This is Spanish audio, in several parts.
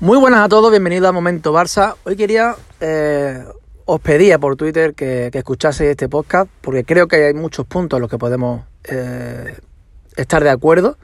Muy buenas a todos, bienvenidos a Momento Barça. Hoy quería, eh, os pedía por Twitter que, que, escuchaseis este podcast, porque creo que hay muchos puntos en los que podemos eh, estar de acuerdo.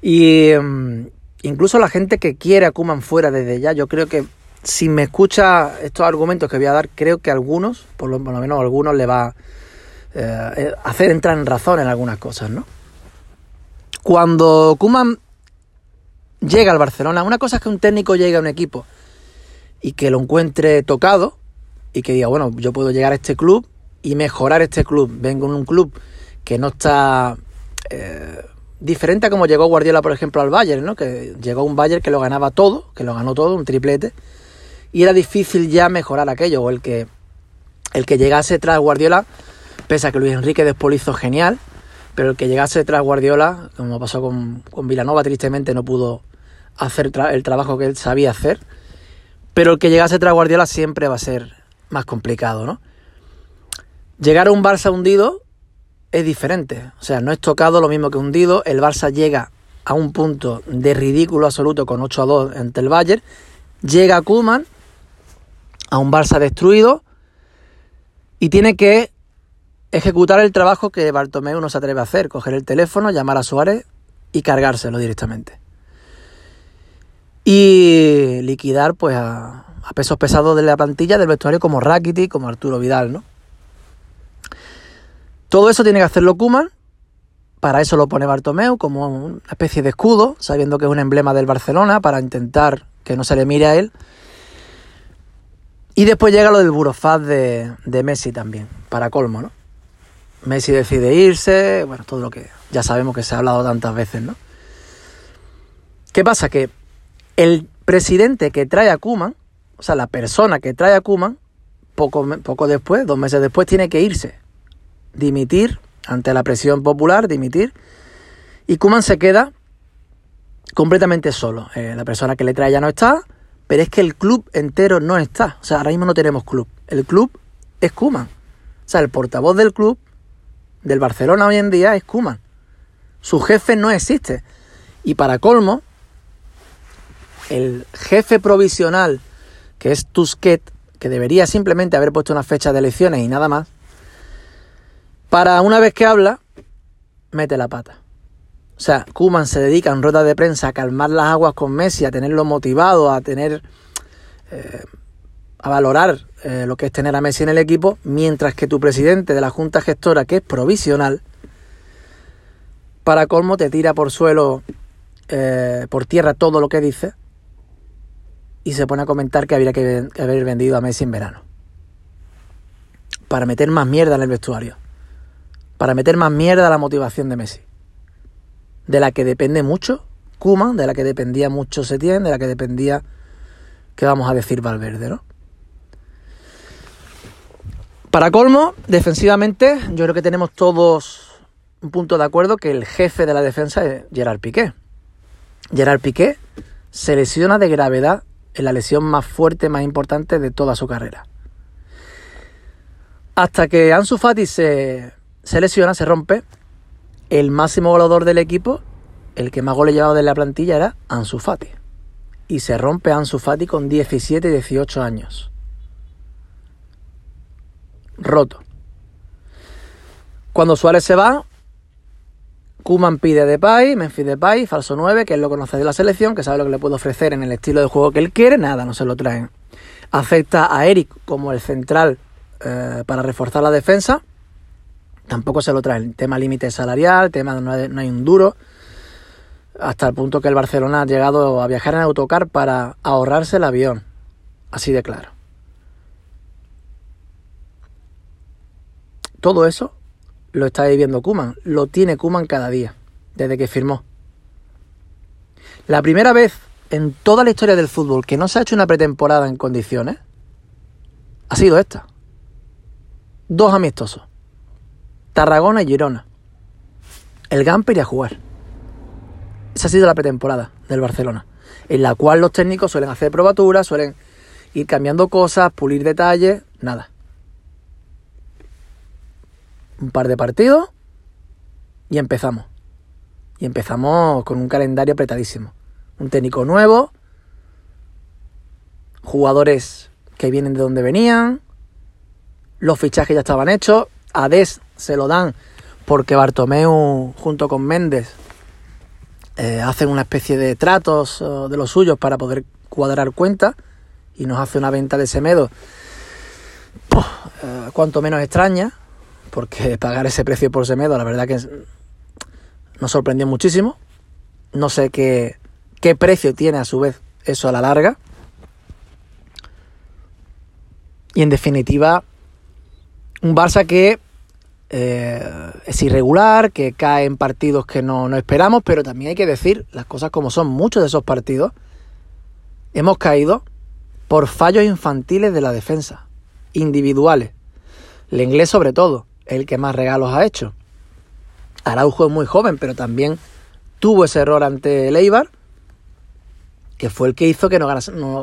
Y um, incluso la gente que quiere a Kuman fuera desde ya, yo creo que si me escucha estos argumentos que voy a dar, creo que a algunos, por lo, menos a algunos, le va eh, a hacer entrar en razón en algunas cosas, ¿no? Cuando Kuman llega al Barcelona. Una cosa es que un técnico llegue a un equipo y que lo encuentre tocado y que diga, bueno, yo puedo llegar a este club y mejorar este club. Vengo en un club que no está eh, diferente a como llegó Guardiola, por ejemplo, al Bayern, ¿no? Que llegó un Bayern que lo ganaba todo, que lo ganó todo, un triplete, y era difícil ya mejorar aquello, o el que, el que llegase tras Guardiola, pese a que Luis Enrique hizo genial, pero el que llegase tras Guardiola, como pasó con, con Vilanova, tristemente no pudo hacer tra el trabajo que él sabía hacer, pero el que llegase tras Guardiola siempre va a ser más complicado, ¿no? Llegar a un Barça hundido es diferente, o sea, no es tocado lo mismo que hundido, el Barça llega a un punto de ridículo absoluto con 8 a 2 ante el Bayern, llega Kuman a un Barça destruido y tiene que ejecutar el trabajo que Bartomeu no se atreve a hacer, coger el teléfono, llamar a Suárez y cargárselo directamente y liquidar pues a, a, pesos pesados de la plantilla del vestuario como Rakiti, como Arturo Vidal, ¿no? Todo eso tiene que hacerlo Kuman, para eso lo pone Bartomeu como una especie de escudo, sabiendo que es un emblema del Barcelona, para intentar que no se le mire a él. Y después llega lo del burofaz de, de Messi también, para colmo, ¿no? Messi decide irse, bueno, todo lo que ya sabemos que se ha hablado tantas veces, ¿no? ¿Qué pasa? Que el presidente que trae a Kuman, o sea, la persona que trae a Kuman, poco, poco después, dos meses después, tiene que irse, dimitir ante la presión popular, dimitir, y Kuman se queda completamente solo. Eh, la persona que le trae ya no está, pero es que el club entero no está. O sea, ahora mismo no tenemos club. El club es Kuman. O sea, el portavoz del club, del Barcelona hoy en día, es Kuman. Su jefe no existe. Y para colmo, el jefe provisional, que es Tusquet, que debería simplemente haber puesto una fecha de elecciones y nada más, para una vez que habla, mete la pata. O sea, Kuman se dedica en ruedas de prensa a calmar las aguas con Messi, a tenerlo motivado, a tener. Eh, a valorar eh, lo que es tener a Messi en el equipo, mientras que tu presidente de la Junta Gestora, que es provisional, para colmo te tira por suelo, eh, por tierra todo lo que dice, y se pone a comentar que habría que haber vendido a Messi en verano. Para meter más mierda en el vestuario. Para meter más mierda a la motivación de Messi. De la que depende mucho Kuman, de la que dependía mucho Setién, de la que dependía, ¿qué vamos a decir Valverde, no? Para colmo, defensivamente, yo creo que tenemos todos un punto de acuerdo que el jefe de la defensa es Gerard Piqué. Gerard Piqué se lesiona de gravedad en la lesión más fuerte, más importante de toda su carrera. Hasta que Ansu Fati se, se lesiona, se rompe, el máximo goleador del equipo, el que más goles llevaba de la plantilla era Ansu Fati. Y se rompe Ansu Fati con 17 y 18 años. Roto. Cuando Suárez se va, Kuman pide Depay, Memphis Depay, falso 9, que él lo conoce de la selección, que sabe lo que le puede ofrecer en el estilo de juego que él quiere, nada, no se lo traen. Acepta a Eric como el central eh, para reforzar la defensa, tampoco se lo traen. Tema límite salarial, tema hay, no hay un duro, hasta el punto que el Barcelona ha llegado a viajar en autocar para ahorrarse el avión, así de claro. Todo eso lo está viviendo Kuman, lo tiene Kuman cada día, desde que firmó. La primera vez en toda la historia del fútbol que no se ha hecho una pretemporada en condiciones ha sido esta. Dos amistosos. Tarragona y Girona. El Gamper y a jugar. Esa ha sido la pretemporada del Barcelona, en la cual los técnicos suelen hacer probaturas, suelen ir cambiando cosas, pulir detalles, nada un par de partidos y empezamos. Y empezamos con un calendario apretadísimo. Un técnico nuevo, jugadores que vienen de donde venían, los fichajes ya estaban hechos, a Des se lo dan porque Bartomeu junto con Méndez eh, hacen una especie de tratos de los suyos para poder cuadrar cuenta y nos hace una venta de Semedo eh, cuanto menos extraña, porque pagar ese precio por Semedo la verdad que nos sorprendió muchísimo. No sé qué, qué precio tiene a su vez eso a la larga. Y en definitiva, un Barça que eh, es irregular, que cae en partidos que no, no, esperamos, pero también hay que decir las cosas como son. Muchos de esos partidos hemos caído por fallos infantiles de la defensa, individuales. El inglés sobre todo, el que más regalos ha hecho. Araujo es muy joven, pero también tuvo ese error ante el Eibar, que fue el que hizo que no,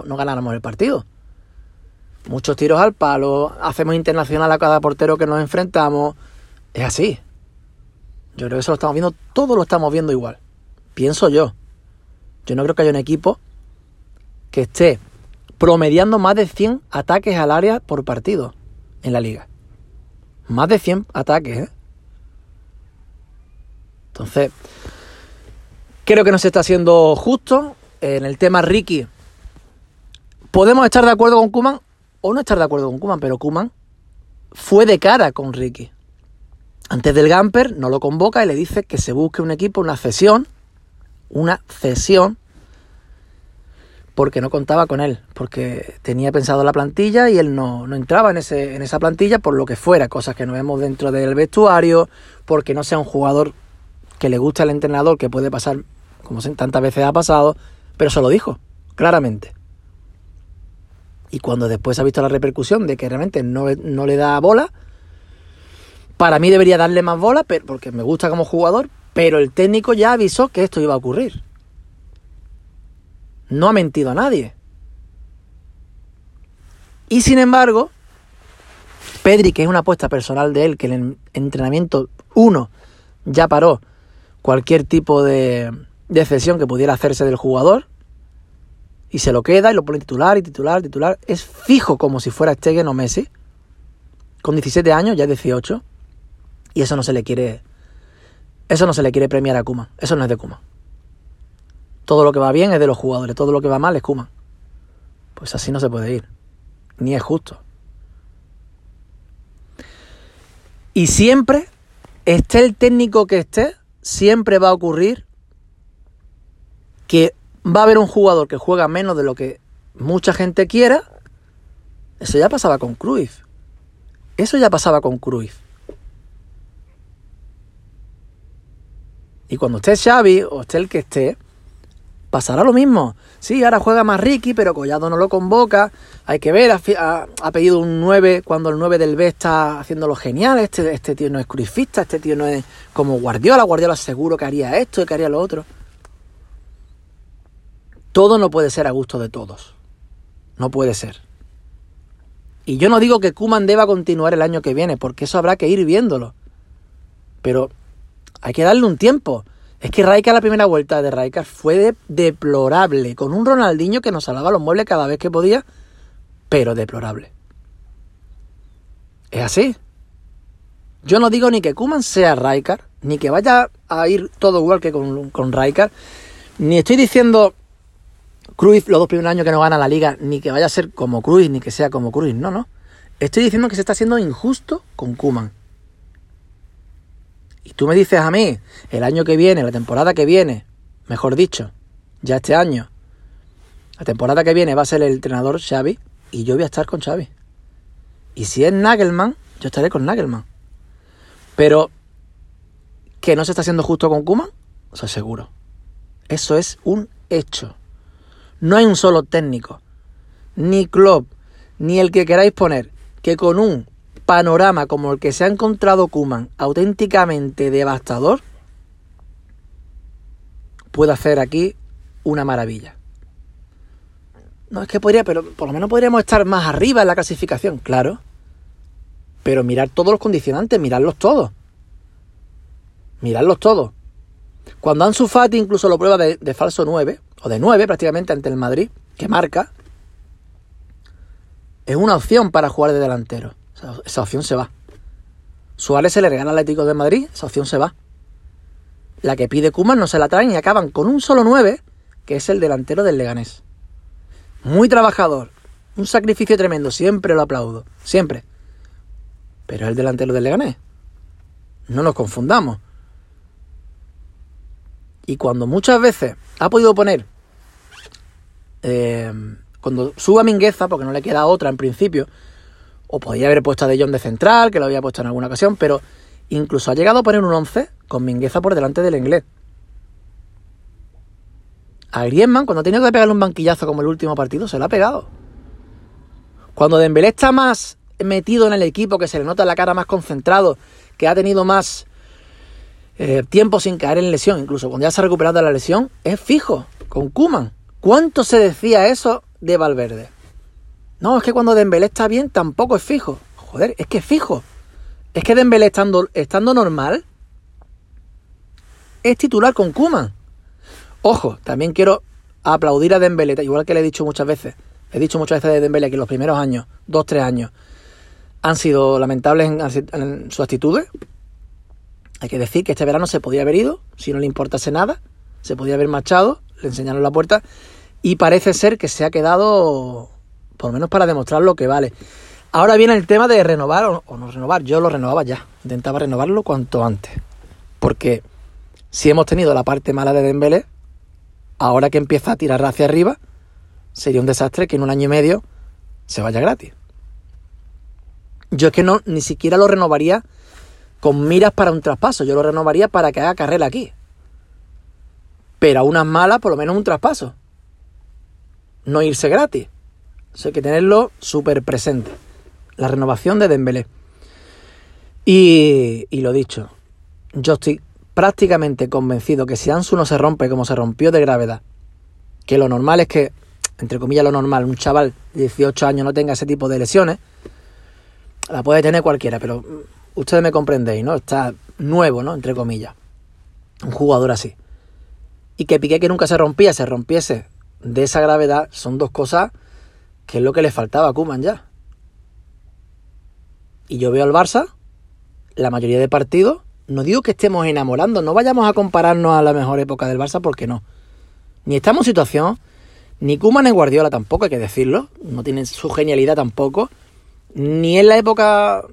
ganáramos el partido. Muchos tiros al palo, hacemos internacional a cada portero que nos enfrentamos. Es así. Yo creo que eso lo estamos viendo, todo lo estamos viendo igual. Pienso yo. Yo no creo que haya un equipo que esté promediando más de 100 ataques al área por partido en la liga. Más de 100 ataques, ¿eh? Entonces, creo que no se está haciendo justo. En el tema Ricky, podemos estar de acuerdo con Kuman o no estar de acuerdo con Kuman, pero Kuman fue de cara con Ricky. Antes del Gamper no lo convoca y le dice que se busque un equipo, una cesión, una cesión porque no contaba con él, porque tenía pensado la plantilla y él no, no entraba en, ese, en esa plantilla por lo que fuera, cosas que no vemos dentro del vestuario, porque no sea un jugador que le guste al entrenador, que puede pasar, como tantas veces ha pasado, pero se lo dijo, claramente. Y cuando después ha visto la repercusión de que realmente no, no le da bola, para mí debería darle más bola, porque me gusta como jugador, pero el técnico ya avisó que esto iba a ocurrir no ha mentido a nadie. Y sin embargo, Pedri, que es una apuesta personal de él, que el entrenamiento uno ya paró cualquier tipo de, de cesión que pudiera hacerse del jugador, y se lo queda y lo pone titular y titular, titular, es fijo como si fuera Stegen o Messi, con 17 años, ya 18, y eso no se le quiere, eso no se le quiere premiar a Kuma, eso no es de Kuma. Todo lo que va bien es de los jugadores, todo lo que va mal es Kuma. Pues así no se puede ir. Ni es justo. Y siempre, esté el técnico que esté, siempre va a ocurrir que va a haber un jugador que juega menos de lo que mucha gente quiera. Eso ya pasaba con Cruz. Eso ya pasaba con Cruz. Y cuando esté Xavi o esté el que esté, pasará lo mismo. Sí, ahora juega más Ricky, pero Collado no lo convoca. Hay que ver, ha, pedido un 9 cuando el 9 del B está haciéndolo genial. Este, este tío no es crucifista, este tío no es como Guardiola. Guardiola seguro que haría esto y que haría lo otro. Todo no puede ser a gusto de todos. No puede ser. Y yo no digo que Kuman deba continuar el año que viene, porque eso habrá que ir viéndolo. Pero hay que darle un tiempo. Es que Raika la primera vuelta de Raika fue deplorable, con un Ronaldinho que nos salaba los muebles cada vez que podía, pero deplorable. Es así. Yo no digo ni que Kuman sea Raikar, ni que vaya a ir todo igual que con, con ni estoy diciendo Cruz los dos primeros años que no gana la liga, ni que vaya a ser como Cruz, ni que sea como Cruz, no, no. Estoy diciendo que se está haciendo injusto con Kuman. Y tú me dices a mí, el año que viene, la temporada que viene, mejor dicho, ya este año, la temporada que viene va a ser el entrenador Xavi y yo voy a estar con Xavi. Y si es Nagelman, yo estaré con Nagelman. Pero que no se está haciendo justo con Kuman, eso es seguro. Eso es un hecho. No hay un solo técnico, ni club, ni el que queráis poner, que con un panorama como el que se ha encontrado Kuman, auténticamente devastador, puede hacer aquí una maravilla. No es que podría, pero por lo menos podríamos estar más arriba en la clasificación, claro. Pero mirar todos los condicionantes, mirarlos todos. Mirarlos todos. Cuando Ansu Fati incluso lo prueba de, de falso 9, o de 9 prácticamente ante el Madrid, que marca, es una opción para jugar de delantero. Esa opción se va. Suárez se le regala al Atlético de Madrid, esa opción se va. La que pide Kuman no se la traen y acaban con un solo 9, que es el delantero del Leganés. Muy trabajador, un sacrificio tremendo, siempre lo aplaudo, siempre. Pero es el delantero del Leganés. No nos confundamos. Y cuando muchas veces ha podido poner, eh, cuando suba Mingueza, porque no le queda otra en principio, o podría haber puesto a De Jong de central, que lo había puesto en alguna ocasión, pero incluso ha llegado a poner un 11 con Mingueza por delante del inglés. A Griezmann, cuando ha tenido que pegarle un banquillazo como el último partido, se lo ha pegado. Cuando Dembélé está más metido en el equipo, que se le nota la cara más concentrado, que ha tenido más eh, tiempo sin caer en lesión, incluso cuando ya se ha recuperado de la lesión, es fijo, con Kuman. ¿Cuánto se decía eso de Valverde? No, es que cuando Dembélé está bien tampoco es fijo. Joder, es que es fijo. Es que Dembélé estando, estando normal es titular con Kuman. Ojo, también quiero aplaudir a Dembélé, igual que le he dicho muchas veces. He dicho muchas veces de Dembélé que los primeros años, dos, tres años, han sido lamentables en, en sus actitudes. Hay que decir que este verano se podía haber ido, si no le importase nada, se podía haber marchado, le enseñaron la puerta y parece ser que se ha quedado, por lo menos para demostrar lo que vale. Ahora viene el tema de renovar o, no renovar. Yo lo renovaba ya, intentaba renovarlo cuanto antes. Porque si hemos tenido la parte mala de Dembélé, ahora que empieza a tirar hacia arriba, sería un desastre que en un año y medio se vaya gratis. Yo es que no, ni siquiera lo renovaría con miras para un traspaso. Yo lo renovaría para que haga carrera aquí. Pero a unas malas, por lo menos un traspaso. No irse gratis. Eso hay que tenerlo súper presente. La renovación de Dembélé. Y, y lo dicho, yo estoy prácticamente convencido que si Ansu no se rompe como se rompió de gravedad, que lo normal es que, entre comillas lo normal, un chaval de 18 años no tenga ese tipo de lesiones, la puede tener cualquiera, pero ustedes me comprendéis, ¿no? Está nuevo, ¿no? Entre comillas. Un jugador así. Y que Piqué que nunca se rompía, se rompiese de esa gravedad, son dos cosas que es lo que le faltaba a Kuman ya. Y yo veo al Barça, la mayoría de partidos, no digo que estemos enamorando, no vayamos a compararnos a la mejor época del Barça porque no. Ni estamos en situación, ni Kuman ni Guardiola tampoco, hay que decirlo, no tienen su genialidad tampoco, ni en la época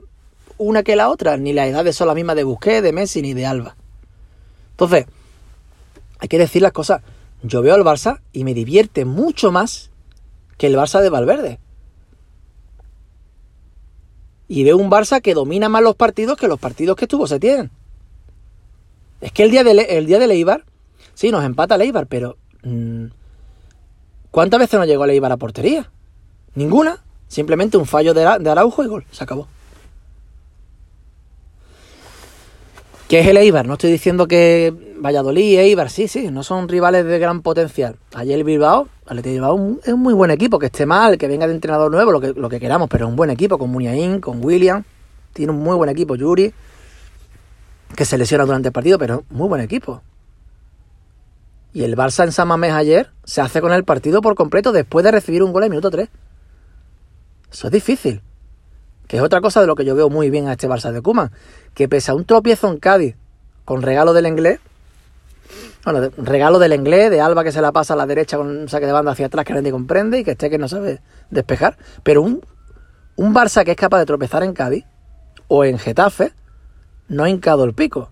una que la otra, ni las edades son las mismas de Busquets, de Messi, ni de Alba. Entonces, hay que decir las cosas. Yo veo al Barça y me divierte mucho más que el Barça de Valverde. Y veo un Barça que domina más los partidos que los partidos que estuvo se tienen. Es que el día de, el día de Leibar, sí, nos empata Leibar, pero mm, ¿cuántas veces no llegó Leibar a portería? Ninguna. Simplemente un fallo de, de Araujo y gol. Se acabó. ¿Qué es el Eibar? No estoy diciendo que Valladolid y Eibar, sí, sí, no son rivales de gran potencial. Ayer el Bilbao, el Bilbao es un muy buen equipo, que esté mal, que venga de entrenador nuevo, lo que, lo que queramos, pero es un buen equipo, con Muniain, con William, tiene un muy buen equipo, Yuri, que se lesiona durante el partido, pero muy buen equipo. Y el Barça en San Mamés ayer se hace con el partido por completo después de recibir un gol en minuto 3. Eso es difícil que es otra cosa de lo que yo veo muy bien a este Barça de Cuman, que pese a un tropiezo en Cádiz con regalo del inglés, bueno, regalo del inglés, de Alba que se la pasa a la derecha con un saque de banda hacia atrás que nadie comprende y que este que no sabe despejar, pero un, un Barça que es capaz de tropezar en Cádiz o en Getafe, no ha hincado el pico.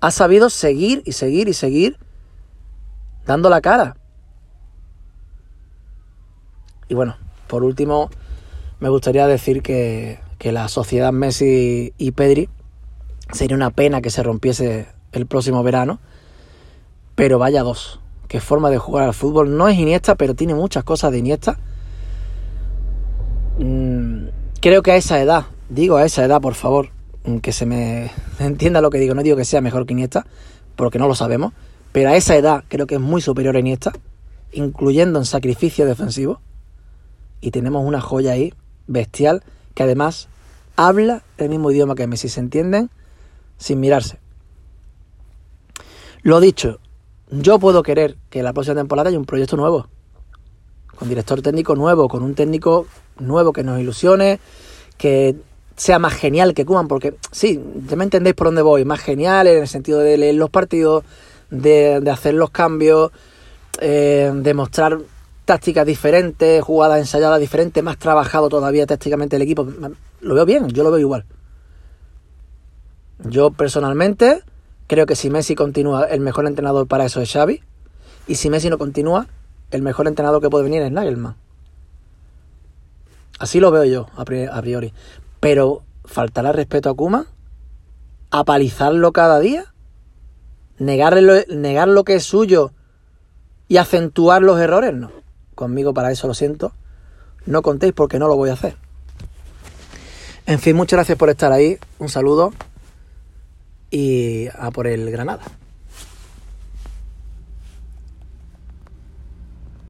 Ha sabido seguir y seguir y seguir dando la cara. Y bueno, por último, me gustaría decir que, la sociedad Messi y Pedri sería una pena que se rompiese el próximo verano, pero vaya dos. Qué forma de jugar al fútbol. No es Iniesta, pero tiene muchas cosas de Iniesta. Mm, creo que a esa edad, digo a esa edad, por favor, que se me entienda lo que digo, no digo que sea mejor que Iniesta, porque no lo sabemos, pero a esa edad creo que es muy superior a Iniesta, incluyendo en sacrificio defensivo. Y tenemos una joya ahí bestial que además habla el mismo idioma que Messi, se entienden sin mirarse. Lo dicho, yo puedo querer que la próxima temporada haya un proyecto nuevo, con director técnico nuevo, con un técnico nuevo que nos ilusione, que sea más genial que Kuman, porque sí, ya me entendéis por dónde voy, más genial en el sentido de leer los partidos, de, hacer los cambios, eh, de mostrar tácticas diferentes, jugadas ensayadas diferentes, más trabajado todavía tácticamente el equipo. Lo veo bien, yo lo veo igual. Yo personalmente creo que si Messi continúa, el mejor entrenador para eso es Xavi. Y si Messi no continúa, el mejor entrenador que puede venir es Nagelman. Así lo veo yo, a priori. Pero faltará respeto a Kuma, apalizarlo cada día, negarle negar lo que es suyo y acentuar los errores, no. Conmigo para eso lo siento. No contéis porque no lo voy a hacer. En fin, muchas gracias por estar ahí. Un saludo y a por el Granada.